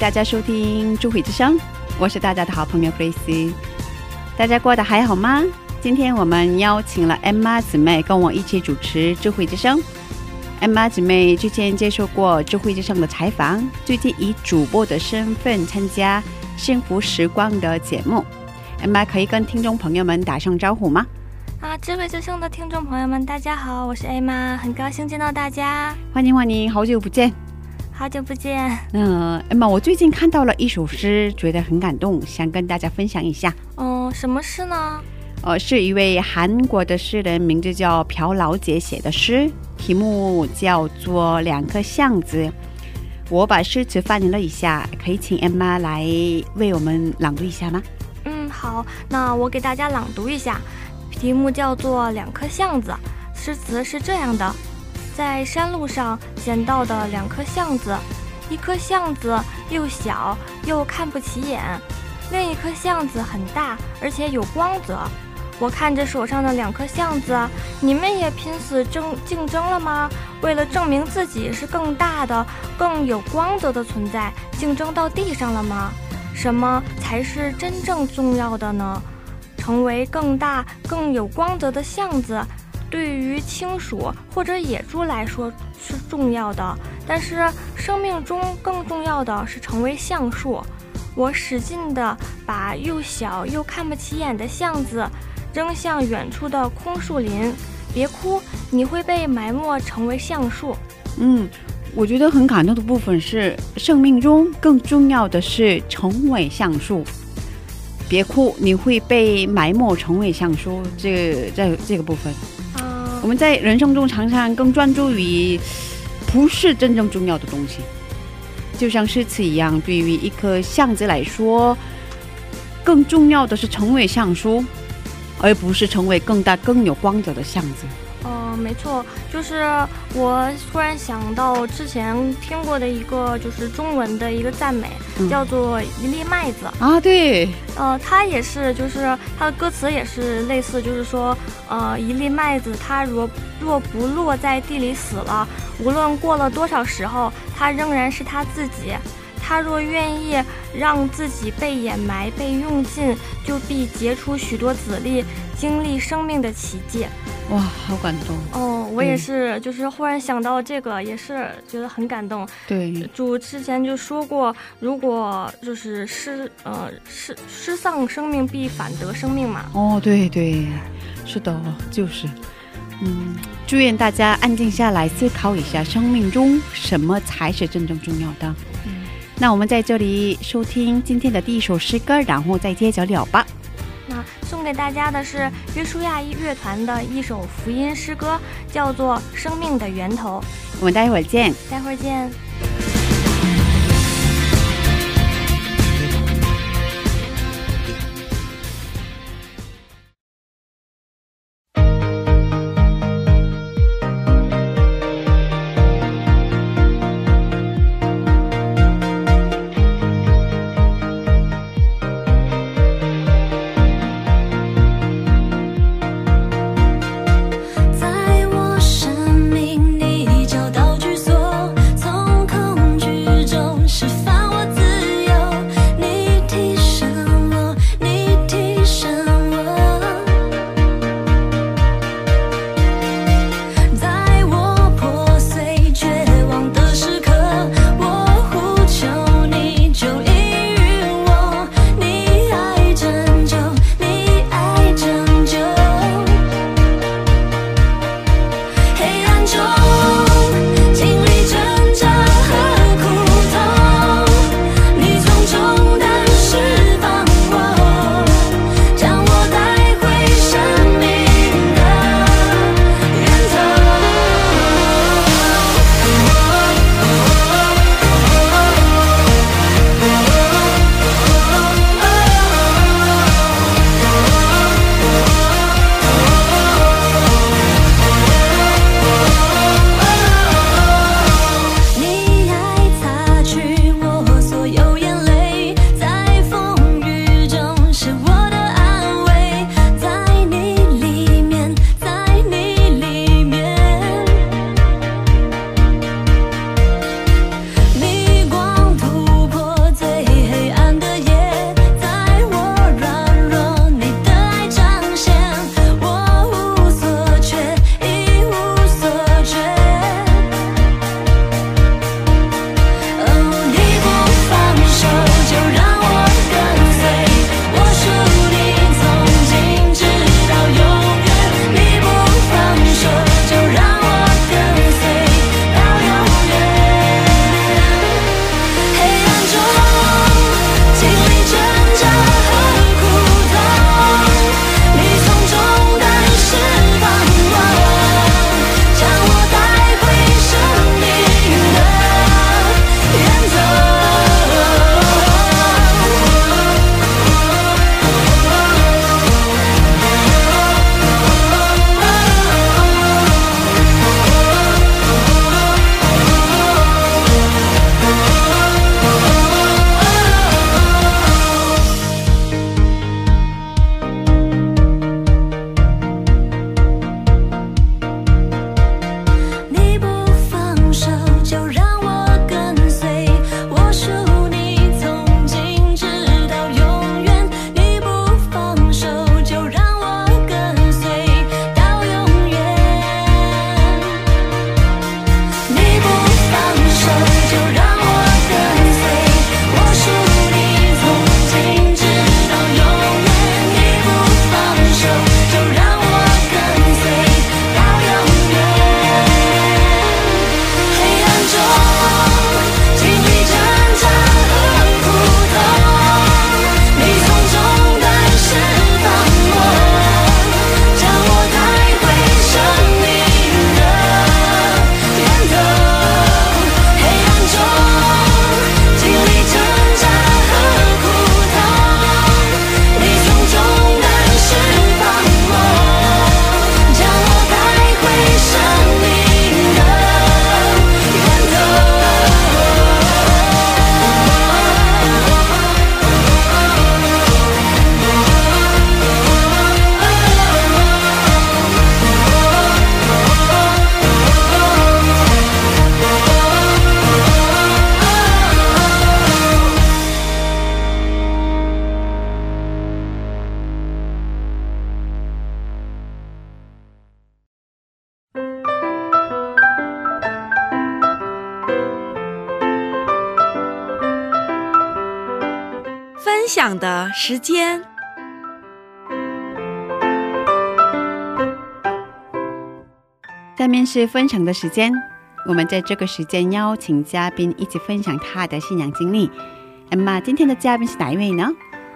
大家收听《智慧之声》，我是大家的好朋友 Grace。大家过得还好吗？今天我们邀请了 Emma 姊妹跟我一起主持《智慧之声》。Emma 姊妹之前接受过《智慧之声》的采访，最近以主播的身份参加《幸福时光》的节目。Emma 可以跟听众朋友们打声招呼吗？啊，智慧之声的听众朋友们，大家好，我是艾玛，很高兴见到大家，欢迎欢迎，好久不见。好久不见。那 Emma，我最近看到了一首诗，觉得很感动，想跟大家分享一下。嗯，什么诗呢？呃，是一位韩国的诗人，名字叫朴老姐写的诗，题目叫做《两颗巷子》。我把诗词翻译了一下，可以请 Emma 来为我们朗读一下吗？嗯，好，那我给大家朗读一下，题目叫做《两颗巷子》。诗词是这样的：在山路上捡到的两颗橡子，一颗橡子又小又看不起眼，另一颗橡子很大，而且有光泽。我看着手上的两颗橡子，你们也拼死争竞争了吗？为了证明自己是更大的、更有光泽的存在，竞争到地上了吗？什么才是真正重要的呢？成为更大、更有光泽的橡子，对于青鼠或者野猪来说是重要的，但是生命中更重要的是成为橡树。我使劲地把又小又看不起眼的巷子扔向远处的空树林。别哭，你会被埋没成为橡树。嗯，我觉得很感动的部分是，生命中更重要的是成为橡树。别哭，你会被埋没成为橡树。这个、这这个部分。我们在人生中常常更专注于不是真正重要的东西，就像诗词一样，对于一颗橡子来说，更重要的是成为橡树，而不是成为更大更有光泽的橡子。嗯，没错，就是我突然想到之前听过的一个就是中文的一个赞美，嗯叫做一粒麦子。啊，对，呃，它也是，就是它的歌词也是类似，就是说，呃，一粒麦子，它若若不落在地里死了，无论过了多少时候，它仍然是它自己。他若愿意让自己被掩埋、被用尽，就必结出许多籽粒，经历生命的奇迹。哇，好感动。哦，我也嗯是，就是忽然想到这个，也是觉得很感动。对，主之前就说过，如果就是失呃失失丧生命，必反得生命嘛。哦，对对，是的，就是，嗯，祝愿大家安静下来思考一下，生命中什么才是真正重要的。嗯那我们在这里收听今天的第一首诗歌，然后再接着聊吧。那送给大家的是约书亚一乐团的一首福音诗歌，叫做《生命的源头我们待会儿见。》。待会儿见。间。下面是分享的时间，我们在这个时间邀请嘉宾一起分享他的信仰经历。艾玛，今天的嘉宾是哪一位呢？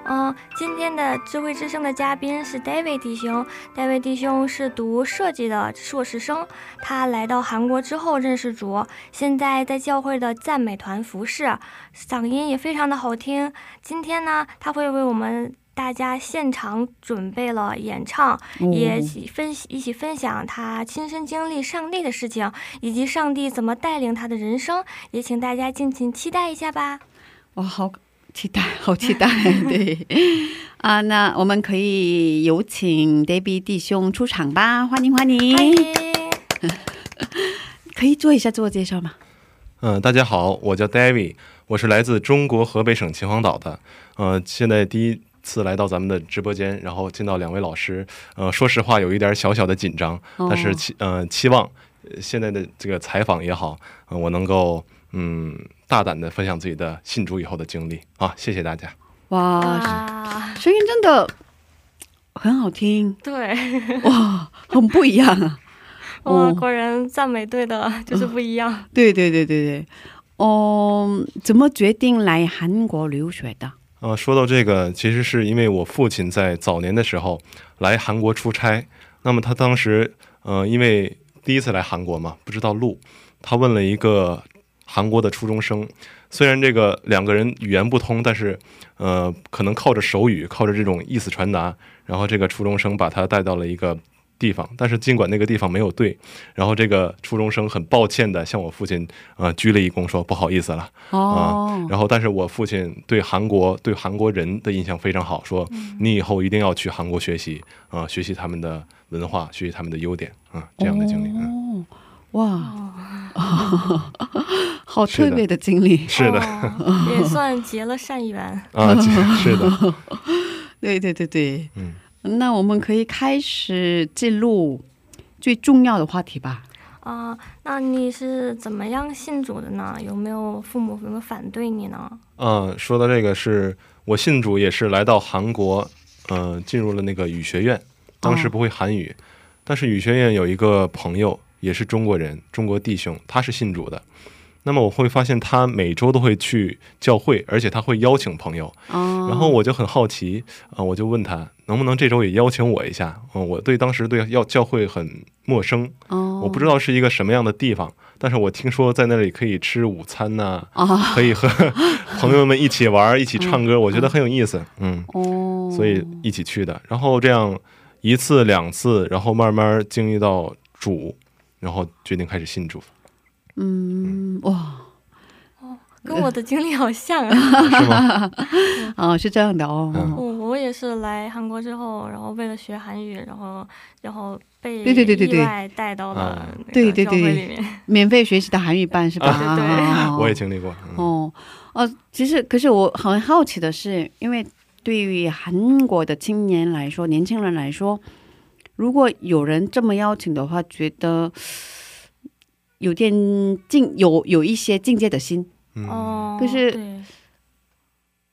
嗯，今天的智慧之声的嘉宾是 David 弟兄。David 弟兄是读设计的硕士生，他来到韩国之后认识主，现在在教会的赞美团服侍，嗓音也非常的好听。今天呢，他会为我们大家现场准备了演唱，也一起分一起分享他亲身经历上帝的事情，以及上帝怎么带领他的人生，也请大家敬请期待一下吧。哇，好期待，好期待！对啊，那我们可以有请 David 弟兄出场吧，欢迎欢迎！可以做一下自我介绍吗？嗯、大家好，我叫 David，我是来自中国河北省秦皇岛的。呃，现在第一次来到咱们的直播间，然后见到两位老师，呃，说实话有一点小小的紧张，哦但是期呃期望呃现在的这个采访也好，呃，我能够嗯大胆的分享自己的信主以后的经历啊，谢谢大家。哇，声音真的很好听，对，哇，很不一样啊！哇，哦果然赞美对的就是不一样。对对对对对，哦，怎么决定来韩国留学的？呃，说到这个，其实是因为我父亲在早年的时候来韩国出差，那么他当时呃，因为第一次来韩国嘛，不知道路，他问了一个韩国的初中生，虽然这个两个人语言不通，但是呃，可能靠着手语，靠着这种意思传达，然后这个初中生把他带到了一个地方，但是尽管那个地方没有对，然后这个初中生很抱歉的向我父亲呃鞠了一躬，说不好意思了。啊，然后，但是我父亲对韩国、对韩国人的印象非常好，说你以后一定要去韩国学习啊、学习他们的文化，学习他们的优点啊、这样的经历。嗯，哦，哇，好特别的经历。是的，哦也算结了善缘。啊，是的，对对对对，嗯，那我们可以开始进入最重要的话题吧。啊、那你是怎么样信主的呢？有没有父母有没有反对你呢？啊，说到这个是，我信主也是来到韩国，呃，进入了那个语学院，当时不会韩语，但是语学院有一个朋友也是中国人，中国弟兄，他是信主的。那么我会发现他每周都会去教会，而且他会邀请朋友。哦，然后我就很好奇，啊、我就问他能不能这周也邀请我一下。嗯、我对当时对要教会很陌生，哦，我不知道是一个什么样的地方，但是我听说在那里可以吃午餐呐、啊，可以和 朋友们一起玩，一起唱歌，我觉得很有意思。嗯，哦，所以一起去的。然后这样一次两次，然后慢慢经历到主，然后决定开始信主，嗯，哇，跟我的经历好像啊。是吗？哦，是这样的哦，嗯我我也是来韩国之后，然后为了学韩语，然后然后被对对对对对意外带到了对对对会里面。免费学习的韩语班是吧？啊 对对哦我也经历过。嗯哦哦，其实可是我很好奇的是，因为对于韩国的青年来说，年轻人来说，如果有人这么邀请的话，觉得有点境有有一些境界的心，嗯哦，可是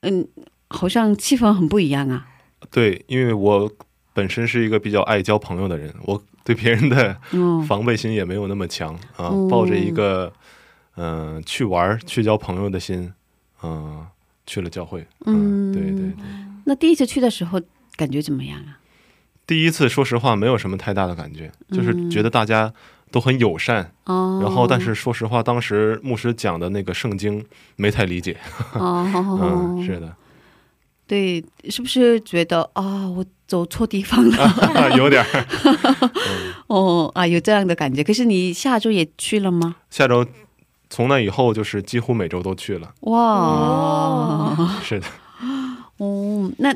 嗯，好像气氛很不一样啊。对，因为我本身是一个比较爱交朋友的人，我对别人的嗯，防备心也没有那么强啊，嗯抱着一个嗯、呃去玩儿、去交朋友的心，嗯、去了教会。嗯对对对。那第一次去的时候感觉怎么样啊？第一次说实话没有什么太大的感觉，就是觉得大家都很友善，哦，然后但是说实话，当时牧师讲的那个圣经没太理解。哦，嗯，是的，对，是不是觉得啊，我走错地方了？有点儿。哦啊，有这样的感觉。可是你下周也去了吗？下周从那以后就是几乎每周都去了。哇，哦是的，哦，那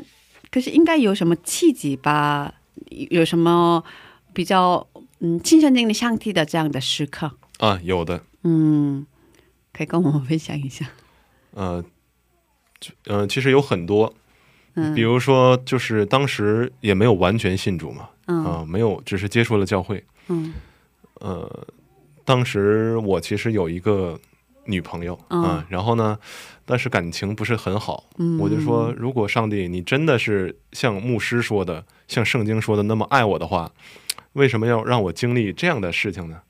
可是应该有什么契机吧？有什么比较嗯亲身经历上帝的这样的时刻？啊，有的。嗯，可以跟我们分享一下。呃，就呃，其实有很多，嗯，比如说，就是当时也没有完全信主嘛，嗯啊、没有，只是接触了教会。嗯呃，当时我其实有一个女朋友嗯。啊、然后呢，但是感情不是很好，嗯。我就说，如果上帝你真的是像牧师说的，像圣经说的那么爱我的话，为什么要让我经历这样的事情呢？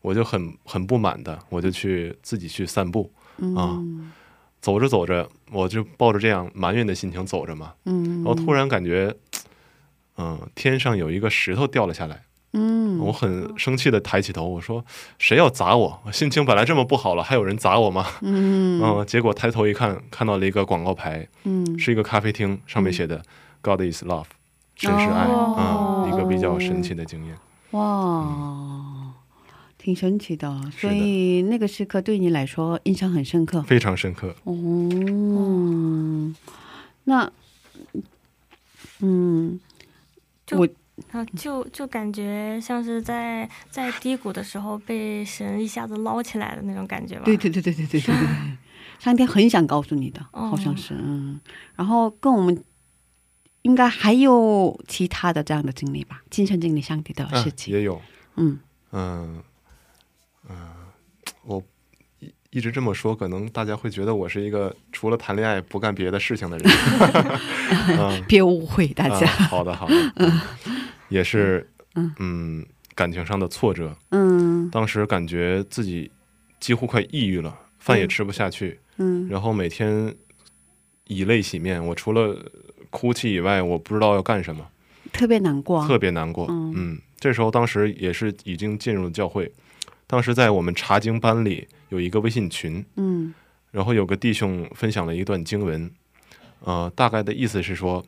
我就很很不满的，我就去自己去散步，啊。嗯走着走着，我就抱着这样埋怨的心情走着嘛，嗯，然后突然感觉，嗯、天上有一个石头掉了下来，嗯我很生气的抬起头，我说谁要砸我？我心情本来这么不好了，还有人砸我吗？嗯 嗯，结果抬头一看，看到了一个广告牌，嗯是一个咖啡厅，上面写的 “God is love”，神是爱，哦嗯，一个比较神奇的经验。哇，挺神奇的，所以那个时刻对你来说印象很深刻。非常深刻。哦，那嗯，我啊，就就感觉像是在在低谷的时候被神一下子捞起来的那种感觉吧。对对对对对对对对，上天很想告诉你的，哦好像是嗯，然后跟我们应该还有其他的这样的经历吧，亲身经历上帝的啊事情，也有，嗯。嗯嗯，我一一直这么说，可能大家会觉得我是一个除了谈恋爱不干别的事情的人。嗯，别误会大家，啊好的好的，嗯也是嗯嗯感情上的挫折，嗯。当时感觉自己几乎快抑郁了，饭也吃不下去，嗯。然后每天以泪洗面，我除了哭泣以外，我不知道要干什么，特别难过，特别难过。嗯。嗯，这时候当时也是已经进入了教会，当时在我们查经班里有一个微信群，嗯。然后有个弟兄分享了一段经文，呃，大概的意思是说，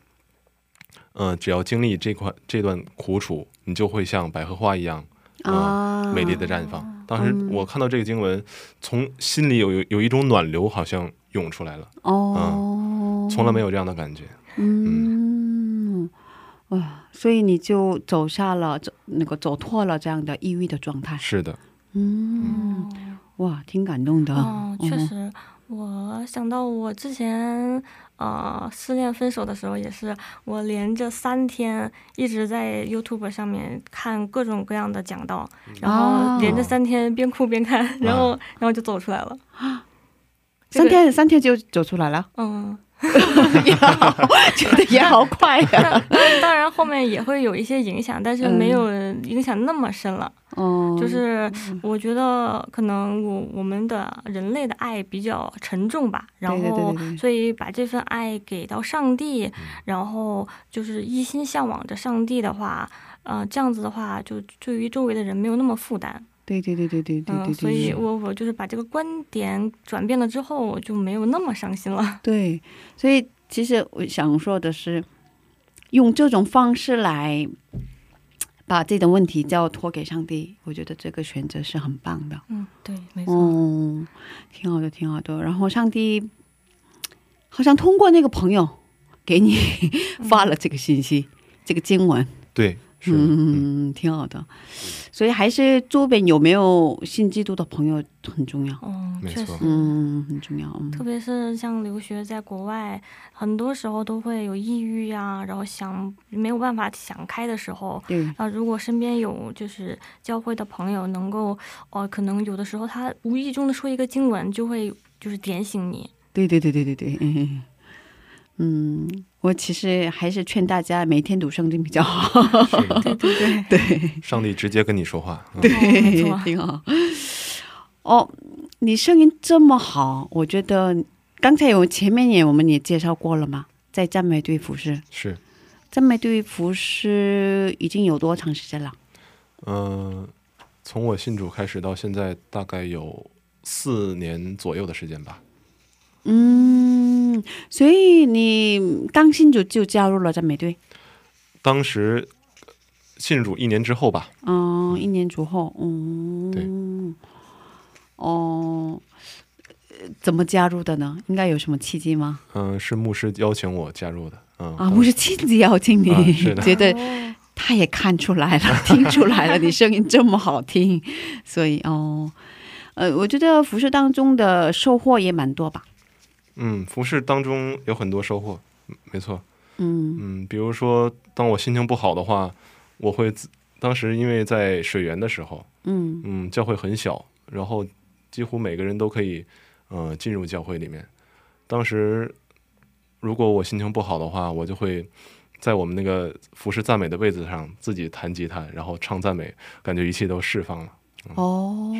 呃，只要经历这块这段苦楚，你就会像百合花一样啊，美丽的绽放。当时嗯我看到这个经文，从心里有有有一种暖流，好像涌出来了，哦，从来没有这样的感觉。嗯，哇，所以你就走下了走那个走脱了这样的抑郁的状态，是的，嗯，哇，挺感动的，哦，确嗯实，我想到我之前呃失恋分手的时候，也是我连着三天一直在 YouTube 上面看各种各样的讲道，然后连着三天边哭边看，然后然后就走出来了。这三天三天就走出来了，嗯，也好，觉得也好快呀、当然后面也会有一些影响，但是没有影响那么深了。哦，就是我觉得可能我我们的人类的爱比较沉重吧，然后所以把这份爱给到上帝，然后就是一心向往着上帝的话，呃，这样子的话就对于周围的人没有那么负担，对对对对对对嗯、对所以，我我就是把这个观点转变了之后，我就没有那么伤心了。对，所以其实我想说的是，用这种方式来把这种问题交托给上帝，我觉得这个选择是很棒的。嗯，对，没错。嗯，挺好的，挺好的。然后上帝好像通过那个朋友给你 发了这个信息，这个经文，对，嗯嗯，挺好的。所以还是周边有没有信基督的朋友很重要，嗯，没错确实。嗯，很重要。嗯特别是像留学在国外，很多时候都会有抑郁呀、然后想没有办法想开的时候。对，啊，如果身边有就是教会的朋友，能够，哦、可能有的时候他无意中的说一个经文，就会就是点醒你。对对对对对对，嗯，嗯，我其实还是劝大家每天读圣经比较好。对对对，对上帝直接跟你说话。嗯、哦没错 挺好。哦，你声音这么好，我觉得刚才有前面也我们也介绍过了嘛，在赞美队服饰，是，赞美队服饰已经有多长时间了？嗯、从我信主开始到现在，大概有四年左右的时间吧。嗯，所以你刚信主就加入了赞美队，当时信主一年之后吧，嗯，一年之后，嗯，对，哦，呃怎么加入的呢？应该有什么契机吗？嗯、是牧师邀请我加入的。嗯，啊，牧师亲自邀请你，啊是的 觉得哦他也看出来了，听出来了，你声音这么好听，所以哦，呃，我觉得服饰当中的收获也蛮多吧。嗯，服饰当中有很多收获，嗯没错。嗯嗯，比如说，当我心情不好的话，我会自当时因为在水源的时候，嗯嗯，教会很小，然后几乎每个人都可以呃进入教会里面。当时如果我心情不好的话，我就会在我们那个服饰赞美的位置上自己弹吉他，然后唱赞美，感觉一切都释放了。哦，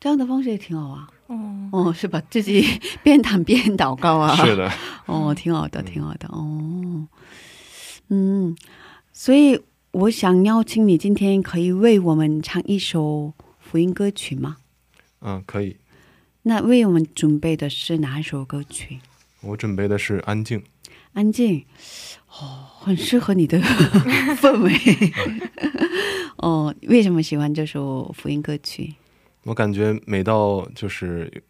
这样的方式也挺好啊。哦，哦，是吧？自己 边弹边祷告啊。是的，哦，挺好的，挺好的。哦，嗯，所以我想邀请你今天可以为我们唱一首福音歌曲吗？嗯，可以。那为我们准备的是哪一首歌曲？我准备的是《安静》。安静，哦，很适合你的 氛围。哦，为什么喜欢这首福音歌曲？我感觉每到就是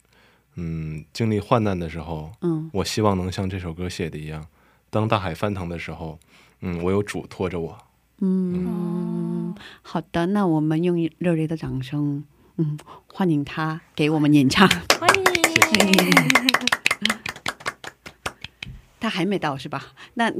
嗯经历患难的时候，嗯，我希望能像这首歌写的一样，当大海翻腾的时候，嗯，我有主托着我。嗯，好的，那我们用热烈的掌声，嗯，欢迎他给我们演唱。欢迎。他还没到是吧？那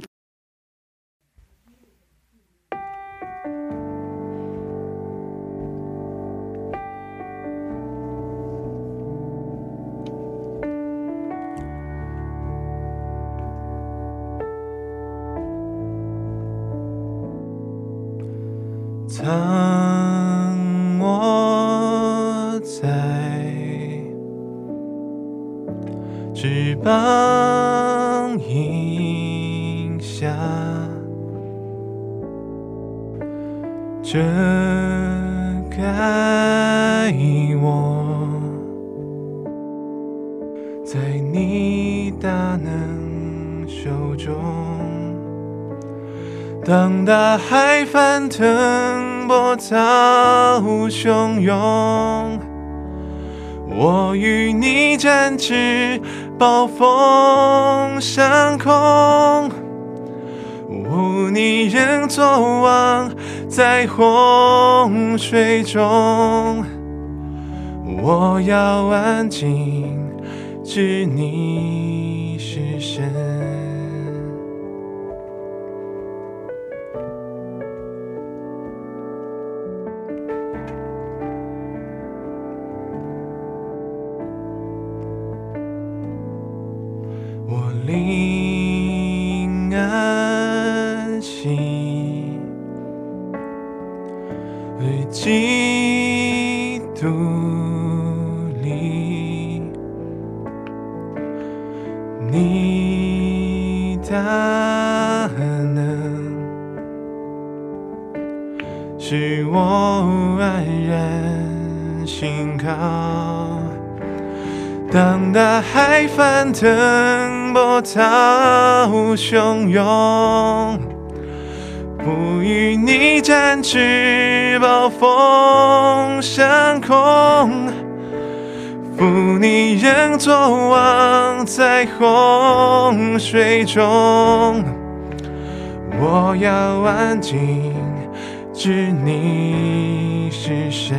当我在翅膀荫下，遮盖当大海翻腾，波涛汹涌，我与你展翅，暴风上空。无你仍作王，在洪水中，我要安静，知你腾，波涛汹涌，不与你展翅，暴风上空。负你仍作王，在洪水中，我要安静，知你是神。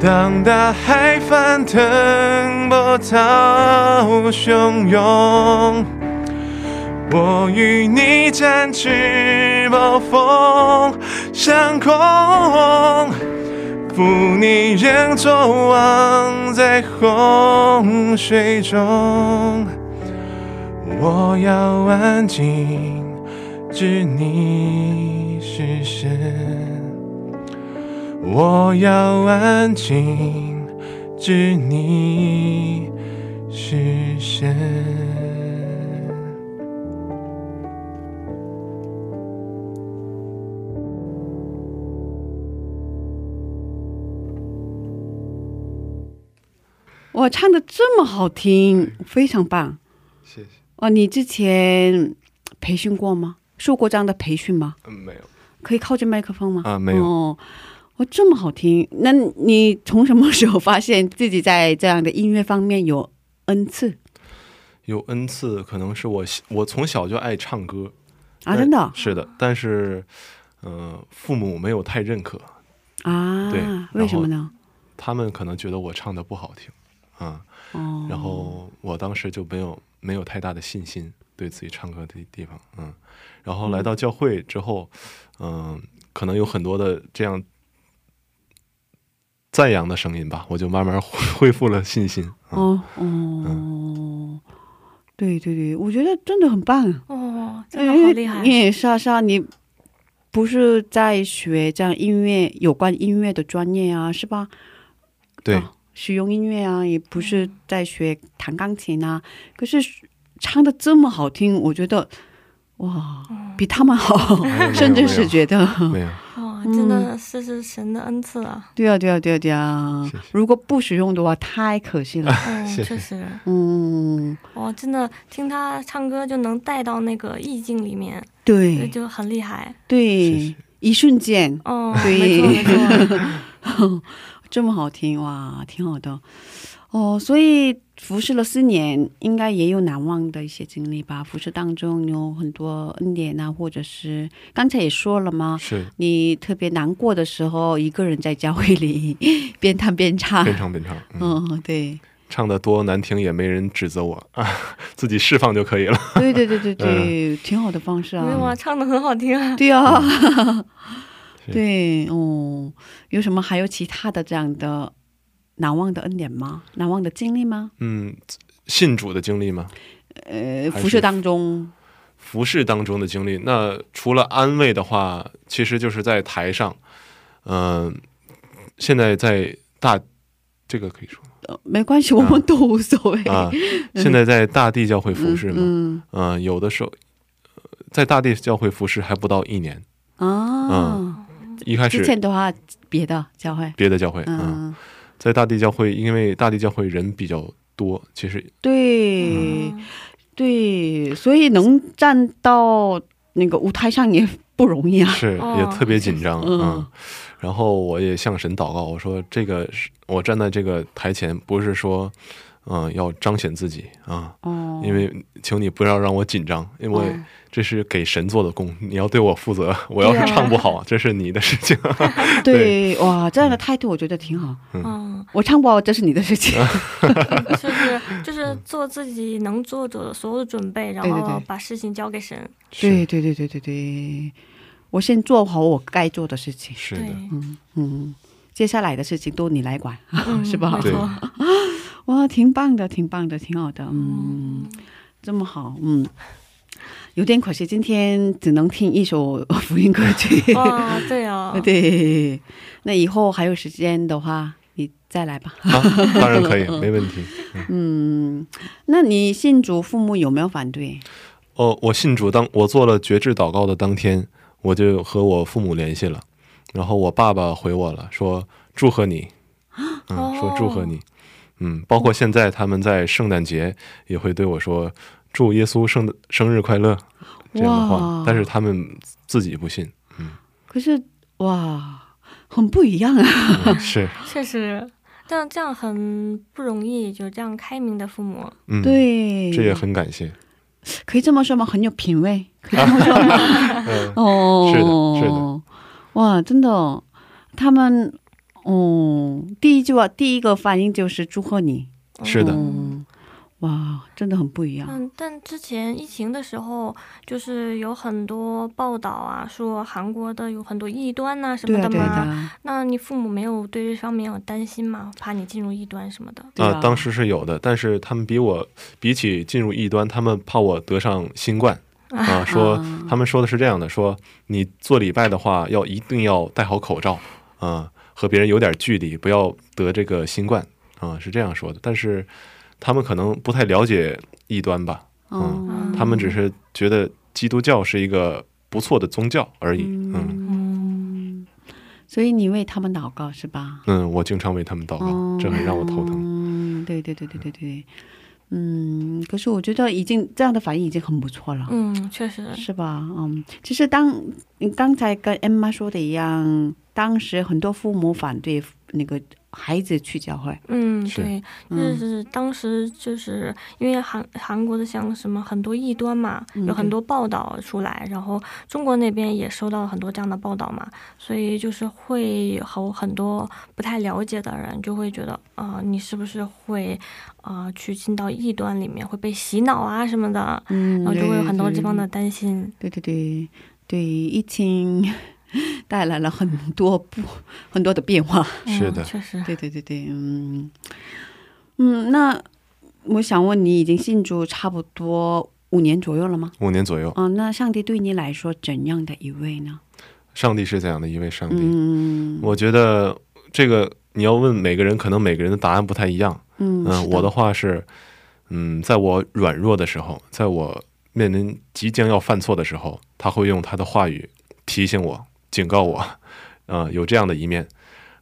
当大海翻腾，波涛汹涌，我与你展翅，暴风上空。负你仍作王，在洪水中，我要安静，知你是神。我要安静，知你是神。我唱的这么好听，非常棒。谢谢。哦，你之前培训过吗？受过这样的培训吗？嗯，没有。可以靠近麦克风吗？啊没有哦，哦，这么好听，那你从什么时候发现自己在这样的音乐方面有恩赐有恩赐，可能是我我从小就爱唱歌啊？真的是的，但是，呃，父母没有太认可，啊？对为什么呢？他们可能觉得我唱的不好听啊，哦，然后我当时就没有没有太大的信心对自己唱歌的地方，嗯，然后来到教会之后，嗯、可能有很多的这样赞扬的声音吧，我就慢慢恢恢复了信心。啊哦哦，对对对，我觉得真的很棒。哦，真的好厉害。哎，是啊是啊，你不是在学这样音乐有关音乐的专业啊，是吧？对，啊使用音乐啊，也不是在学弹钢琴啊，可是唱的这么好听，我觉得哇，比他们好，甚至是觉得，没有，哇，真的是是神的恩赐啊！对啊对啊对啊对啊如果不使用的话，太可惜了。哦，谢谢确实，嗯，哇，真的听他唱歌就能带到那个意境里面，对就很厉害。谢对谢，一瞬间哦，对没错没错。这么好听哇，挺好的哦。所以服侍了四年，应该也有难忘的一些经历吧？服侍当中有很多恩典啊，或者是刚才也说了吗？是你特别难过的时候，一个人在教会里边弹边唱。边唱边唱，嗯，嗯，对，唱的多难听也没人指责我啊，自己释放就可以了。对对对对对，挺好的方式啊没有啊，啊。唱的很好听啊。对啊，是对哦，有什么还有其他的这样的难忘的恩典吗？难忘的经历吗？嗯，信主的经历吗？呃，服饰当中，服饰当中的经历，那除了安慰的话，其实就是在台上，嗯、现在在大，这个可以说。呃没关系，我们都无所谓。啊，现在在大地教会服侍嘛，嗯嗯、有的时候呃在大地教会服侍还不到一年，嗯啊，一开始之前的话别的教会，别的教会，嗯、嗯，在大地教会，因为大地教会人比较多，其实对嗯对，所以能站到那个舞台上也不容易啊。是哦也特别紧张，哦嗯，然后我也向神祷告，我说这个是我站在这个台前，不是说，嗯、要彰显自己啊，哦，因为请你不要让我紧张，因为哦这是给神做的工，你要对我负责。我要是唱不好，这是你的事情。对哇，这样的态度我觉得挺好。嗯，我唱不好，这是你的事情。就是就是做自己能做的所有的准备，然后把事情交给神。对对对对对对，我先做好我该做的事情。是的，，嗯嗯，接下来的事情都你来管，嗯 是吧？对。哇，挺棒的，挺棒的，挺好的，嗯，这么好，嗯，有点可惜，今天只能听一首福音歌曲。哇，对啊，对，那以后还有时间的话，你再来吧。啊，当然可以，没问题。嗯，那你信主，父母有没有反对？哦，我信主当我做了绝志祷告的当天，我就和我父母联系了，然后我爸爸回我了，说祝贺你，嗯，说祝贺你，嗯，包括现在他们在圣诞节也会对我说祝耶稣圣生日快乐这样的话，但是他们自己不信，嗯。可是哇，很不一样啊。嗯、是，确实，但这样很不容易，就这样开明的父母。嗯，，对，这也很感谢，可以这么说吗？很有品味，可以这么说吗？嗯，哦，是的是的，哇，真的，他们，哦，第一句话，第一个反应就是祝贺你，是的。嗯，哇，真的很不一样，嗯，但之前疫情的时候，就是有很多报道啊，说韩国的有很多异端呐、什么的嘛。啊，那你父母没有对这方面有担心吗？怕你进入异端什么的？对啊啊，当时是有的，但是他们比我比起进入异端，他们怕我得上新冠。啊，说啊。他们说的是这样的，说你做礼拜的话，要一定要戴好口罩。啊，和别人有点距离，不要得这个新冠啊，是这样说的。但是他们可能不太了解异端吧，嗯他们只是觉得基督教是一个不错的宗教而已。嗯嗯，所以你为他们祷告是吧？嗯，我经常为他们祷告，这很让我头疼。嗯，对对对对对对，嗯，可是我觉得已经这样的反应已经很不错了。嗯，确实，是吧？嗯，其实当你刚才跟 Emma 说的一样，当时很多父母反对那个孩子去教会，嗯，对，就嗯是当时就是因为韩韩国的像什么很多异端嘛，嗯有很多报道出来，然后中国那边也收到了很多这样的报道嘛，所以就是会有很多不太了解的人就会觉得啊、你是不是会啊、去进到异端里面会被洗脑啊什么的，嗯然后就会有很多对这方的担心。对对对对，疫情 带来了很多不很多的变化。是的嗯确实。对对对对，嗯嗯，那我想问你，已经信主差不多五年左右了吗？五年左右，嗯、那上帝对你来说怎样的一位呢？上帝是怎样的一位上帝。嗯我觉得这个你要问每个人，可能每个人的答案不太一样。嗯嗯，我的话是，嗯，在我软弱的时候，在我面临即将要犯错的时候，他会用他的话语提醒我、警告我，啊、有这样的一面。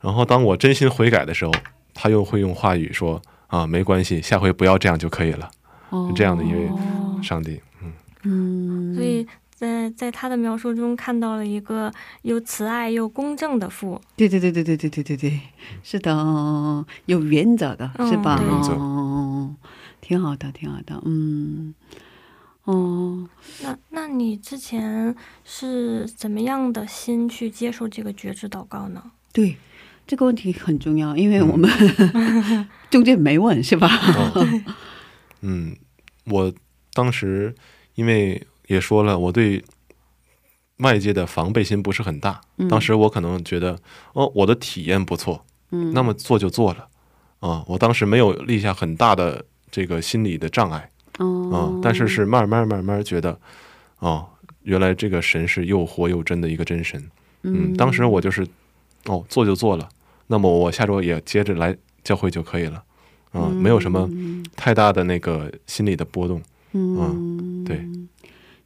然后当我真心悔改的时候，他又会用话语说啊，没关系，下回不要这样就可以了。哦是这样的一位哦，上帝，嗯，嗯，所以在在他的描述中看到了一个又慈爱又公正的父。对对对对对对对对对，是的，哦有原则的，嗯是吧？对原则哦，挺好的，挺好的，嗯，哦，那那你之前是怎么样的心去接受这个觉知祷告呢？对，这个问题很重要，因为我们、中间没问，是吧？哦嗯，我当时因为也说了，我对外界的防备心不是很大。嗯当时我可能觉得，哦，我的体验不错，嗯，那么做就做了，啊，我当时没有立下很大的这个心理的障碍，啊哦，，但是是慢慢慢慢觉得，哦，原来这个神是又活又真的一个真神。嗯，当时我就是，哦，做就做了，那么我下周也接着来教会就可以了，嗯，没有什么太大的那个心理的波动。嗯，对。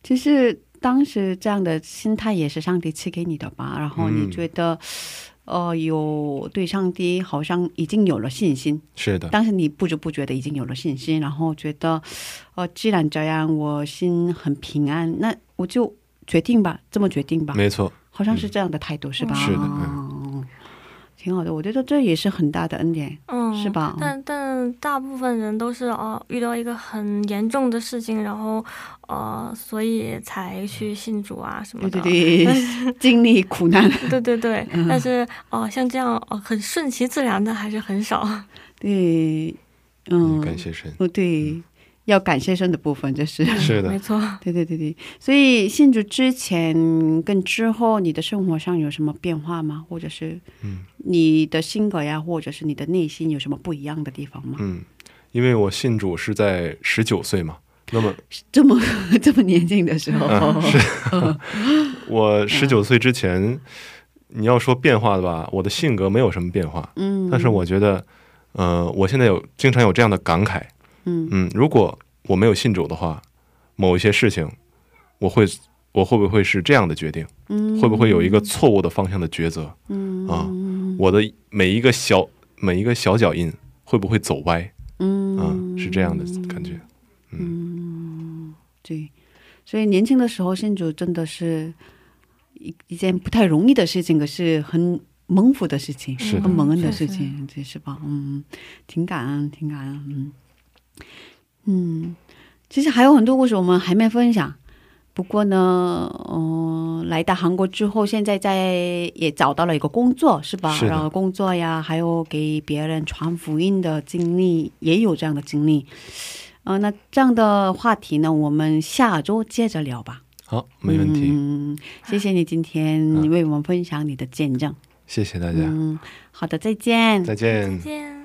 其实当时这样的心态也是上帝赐给你的吧？然后你嗯觉得，呃，有对上帝好像已经有了信心，是的，但是你不知不觉的已经有了信心，然后觉得，呃，既然这样，我心很平安，那我就决定吧，这么决定吧，没错，好像是这样的态度，是吧？是的嗯，挺好的，我觉得这也是很大的恩典，嗯，是吧？但但大部分人都是哦、遇到一个很严重的事情，然后呃，所以才去信主啊什么对的。对对，经历苦难，对对对但是哦、像这样哦、很顺其自然的还是很少。对，嗯，感谢神。哦，对，要感谢神的部分就是，是的，没错。对对对对，所以信主之前跟之后，你的生活上有什么变化吗？或者是嗯。你的性格呀，或者是你的内心有什么不一样的地方吗？嗯，因为我信主是在十九岁嘛，那么这么 这么年轻的时候，是。我十九岁之前，你要说变化的吧，我的性格没有什么变化，嗯，但是我觉得，呃，我现在有经常有这样的感慨，嗯嗯，如果我没有信主的话，某一些事情，我会我会不会是这样的决定？嗯会不会有一个错误的方向的抉择？嗯啊我的每一个小每一个小脚印会不会走歪？嗯啊，是这样的感觉。嗯对，所以年轻的时候信主真的是一一件不太容易的事情，可是很蒙福的事情，是很蒙恩的事情，这是吧？嗯，挺感恩，挺感恩，嗯嗯，其实还有很多故事我们还没分享。不过呢，嗯、来到韩国之后，现在在也找到了一个工作，是吧？是然后工作呀，还有给别人传福音的经历，也有这样的经历。呃，那这样的话题呢，我们下周接着聊吧。好，没问题，嗯，谢谢你今天啊为我们分享你的见证。谢谢大家，嗯，好的，再见。再见再。见。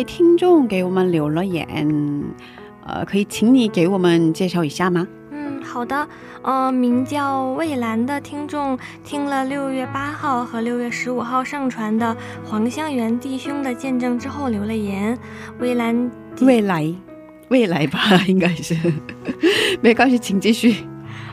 位听众给我们留了言，呃，可以请你给我们介绍一下吗？嗯，好的。呃，名叫蔚蓝的听众听了六月八号和六月十五号上传的黄香园弟兄的见证之后留了言。蔚蓝未来，未来吧，应该是，没关系，请继续。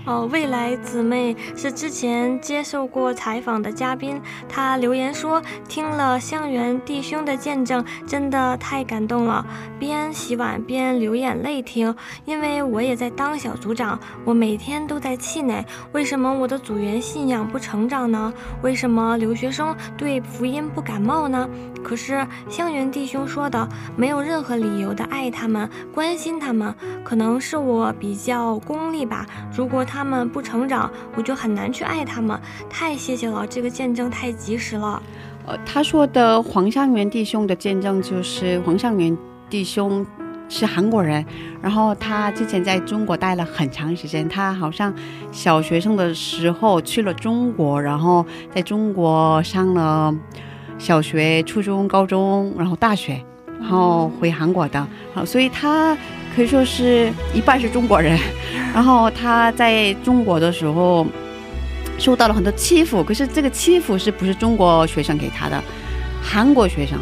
哦，未来姊妹是之前接受过采访的嘉宾，她留言说听了香园弟兄的见证，真的太感动了，边洗碗边流眼泪听。因为我也在当小组长，我每天都在气馁，为什么我的组员信仰不成长呢？为什么留学生对福音不感冒呢？可是香园弟兄说的，没有任何理由的爱他们，关心他们，可能是我比较功利吧。如果他他们不成长，我就很难去爱他们。太谢谢了，这个见证太及时了。呃，他说的黄尚元弟兄的见证就是黄尚元弟兄是韩国人，然后他之前在中国待了很长时间，他好像小学生的时候去了中国，然后在中国上了小学、初中、高中，然后大学，然后回韩国的，好，所以他可以说是一半是中国人，然后他在中国的时候。受到了很多欺负，可是这个欺负是不是中国学生给他的？韩国学生，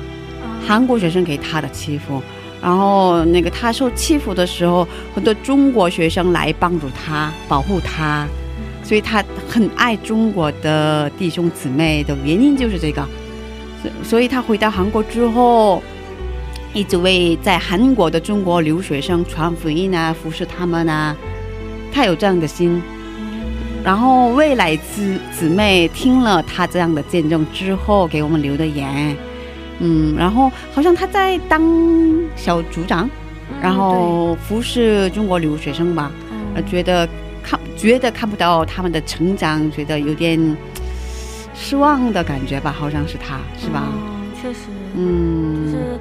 韩国学生给他的欺负。然后那个他受欺负的时候，很多中国学生来帮助他、保护他，所以他很爱中国的弟兄姊妹的原因就是这个。所所以他回到韩国之后，一直为在韩国的中国留学生传福音啊，服侍他们啊，他有这样的心。然后未来姊姊妹听了他这样的见证之后，给我们留的言，嗯，然后好像他在当小组长，然后服侍中国留学生吧，呃，觉得看觉得看不到他们的成长，觉得有点失望的感觉吧，好像是他是吧？嗯，确实，嗯，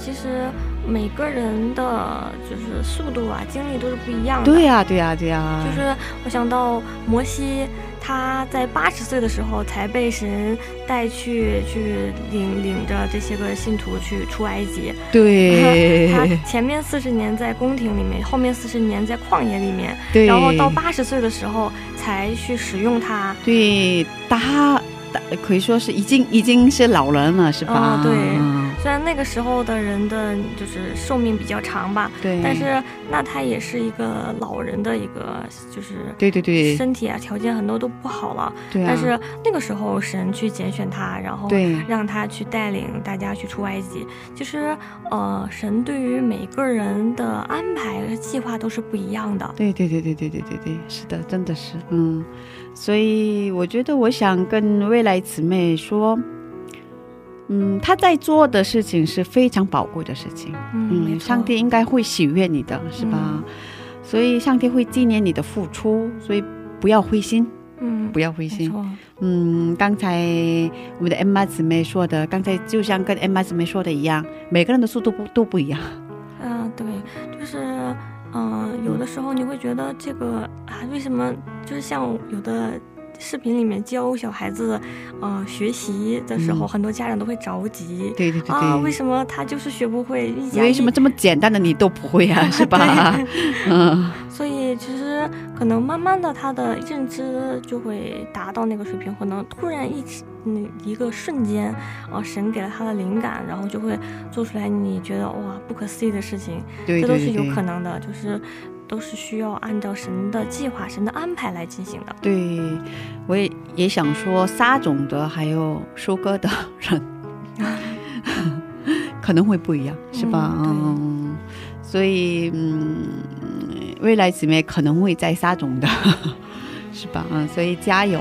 其实每个人的就是速度啊、精力都是不一样的。对呀、对呀、对呀、就是我想到摩西，他在八十岁的时候才被神带去去领领着这些个信徒去出埃及。对 他前面四十年在宫廷里面，后面四十年在旷野里面，对，然后到八十岁的时候才去使用它。对，他他可以说是已经已经是老人了，是吧？嗯对嗯虽然那个时候的人的就是寿命比较长吧，对，但是那他也是一个老人的一个就是对对对身体啊条件很多都不好了，对啊，但是那个时候神去拣选他，然后对让他去带领大家去出埃及。其实呃，神对于每个人的安排和计划都是不一样的。对对对对对对对对，是的，真的是，嗯，所以我觉得我想跟未来姊妹说，嗯，他在做的事情是非常宝贵的事情，嗯，上帝应该会喜悦你的，是吧？嗯所以上帝会纪念你的付出，所以不要灰心，嗯不要灰心。嗯，刚才我们的 Emma 姊妹说的，刚才就像跟 Emma 姊妹说的一样，每个人的速度不都不一样。嗯、对，就是嗯、有的时候你会觉得这个啊，为什么就是像有的。视频里面教小孩子，呃，学习的时候，嗯很多家长都会着急，对对对对，啊，为什么他就是学不会？为什么这么简单的你都不会啊？是吧？嗯，所以其实可能慢慢的，他的认知就会达到那个水平，可能突然一起嗯一个瞬间，啊，神给了他的灵感，然后就会做出来你觉得哇不可思议的事情，对这都是有可能的，就是都是需要按照神的计划、神的安排来进行的。对，我也也想说，撒种的还有收割的人 可能会不一样，是吧？嗯嗯，所以嗯，未来姊妹可能会在撒种的，是吧？嗯，所以加油，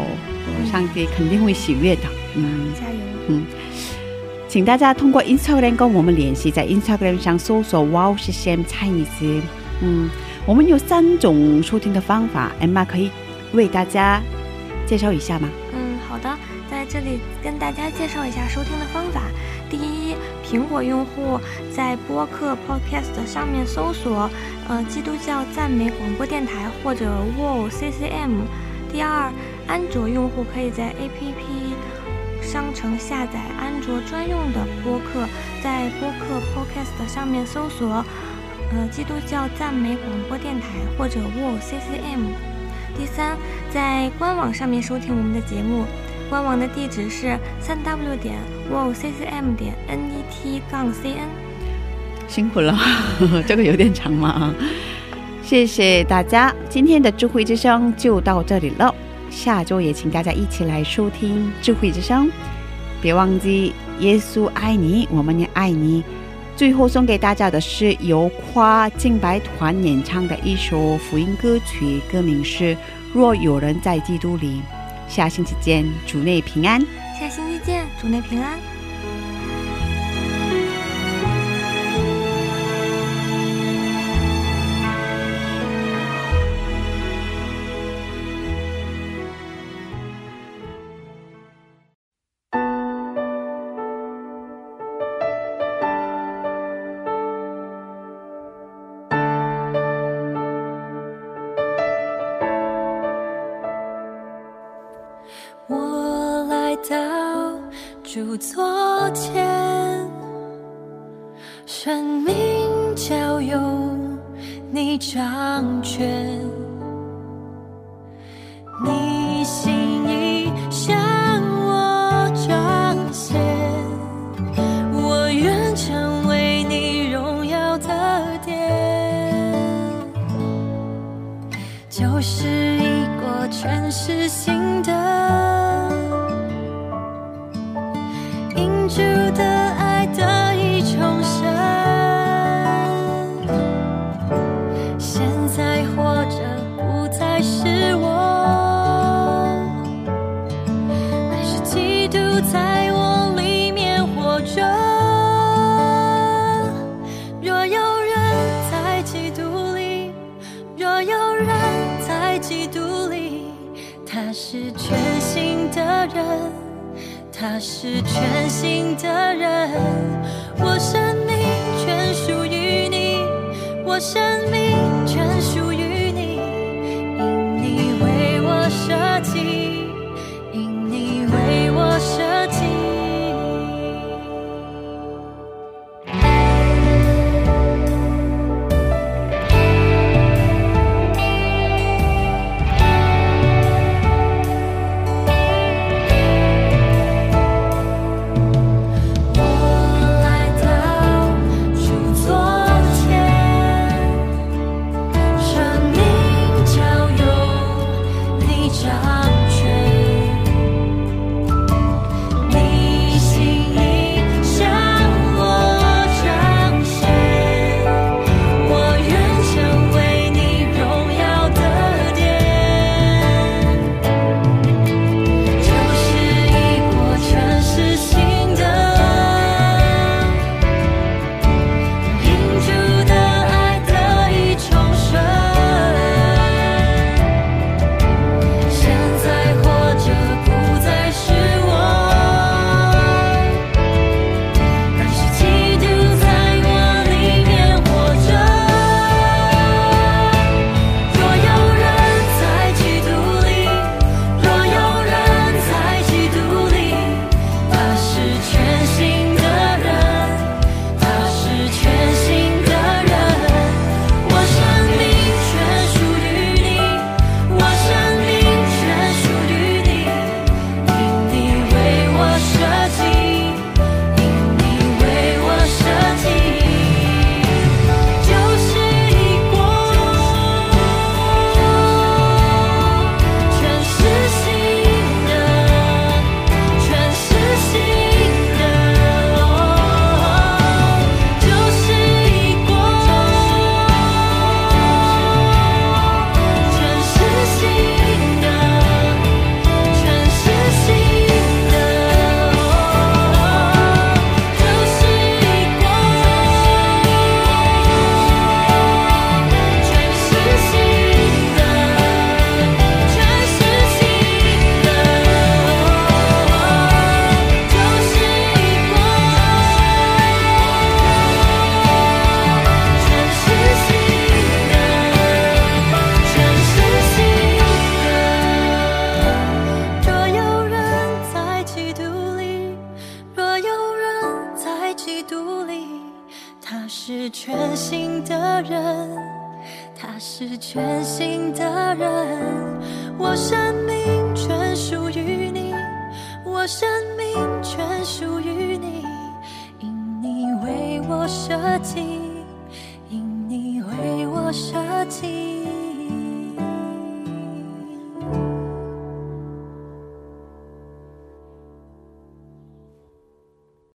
上帝肯定会喜悦的。嗯。加油！嗯请大家通过 Instagram 跟我们联系，在 Instagram 上搜索 “Wow 是 Sam Chinese”。嗯，我们有三种收听的方法，Emma 可以为大家介绍一下吗？嗯，好的，在这里跟大家介绍一下收听的方法。第一，苹果用户在播客 Podcast 上面搜索“呃基督教赞美广播电台”或者 “Wow CCM”。第二，安卓用户可以在 APP 商城下载安卓专用的播客，在播客 Podcast 上面搜索“呃基督教赞美广播电台”或者 “Wow CCM”。第三，在官网上面收听我们的节目，官网的地址是三 w 点 wow ccm 点 net 杠 cn。辛苦了，这个有点长嘛。谢谢大家，今天的智慧之声就到这里了。下周也请大家一起来收听智慧之声，别忘记耶稣爱你，我们也爱你。最后送给大家的是由夸敬白团演唱的一首福音歌曲，歌名是《若有人在基督里》。下星期见，主内平安。下星期见，主内平安。如昨天，生命交由你掌权，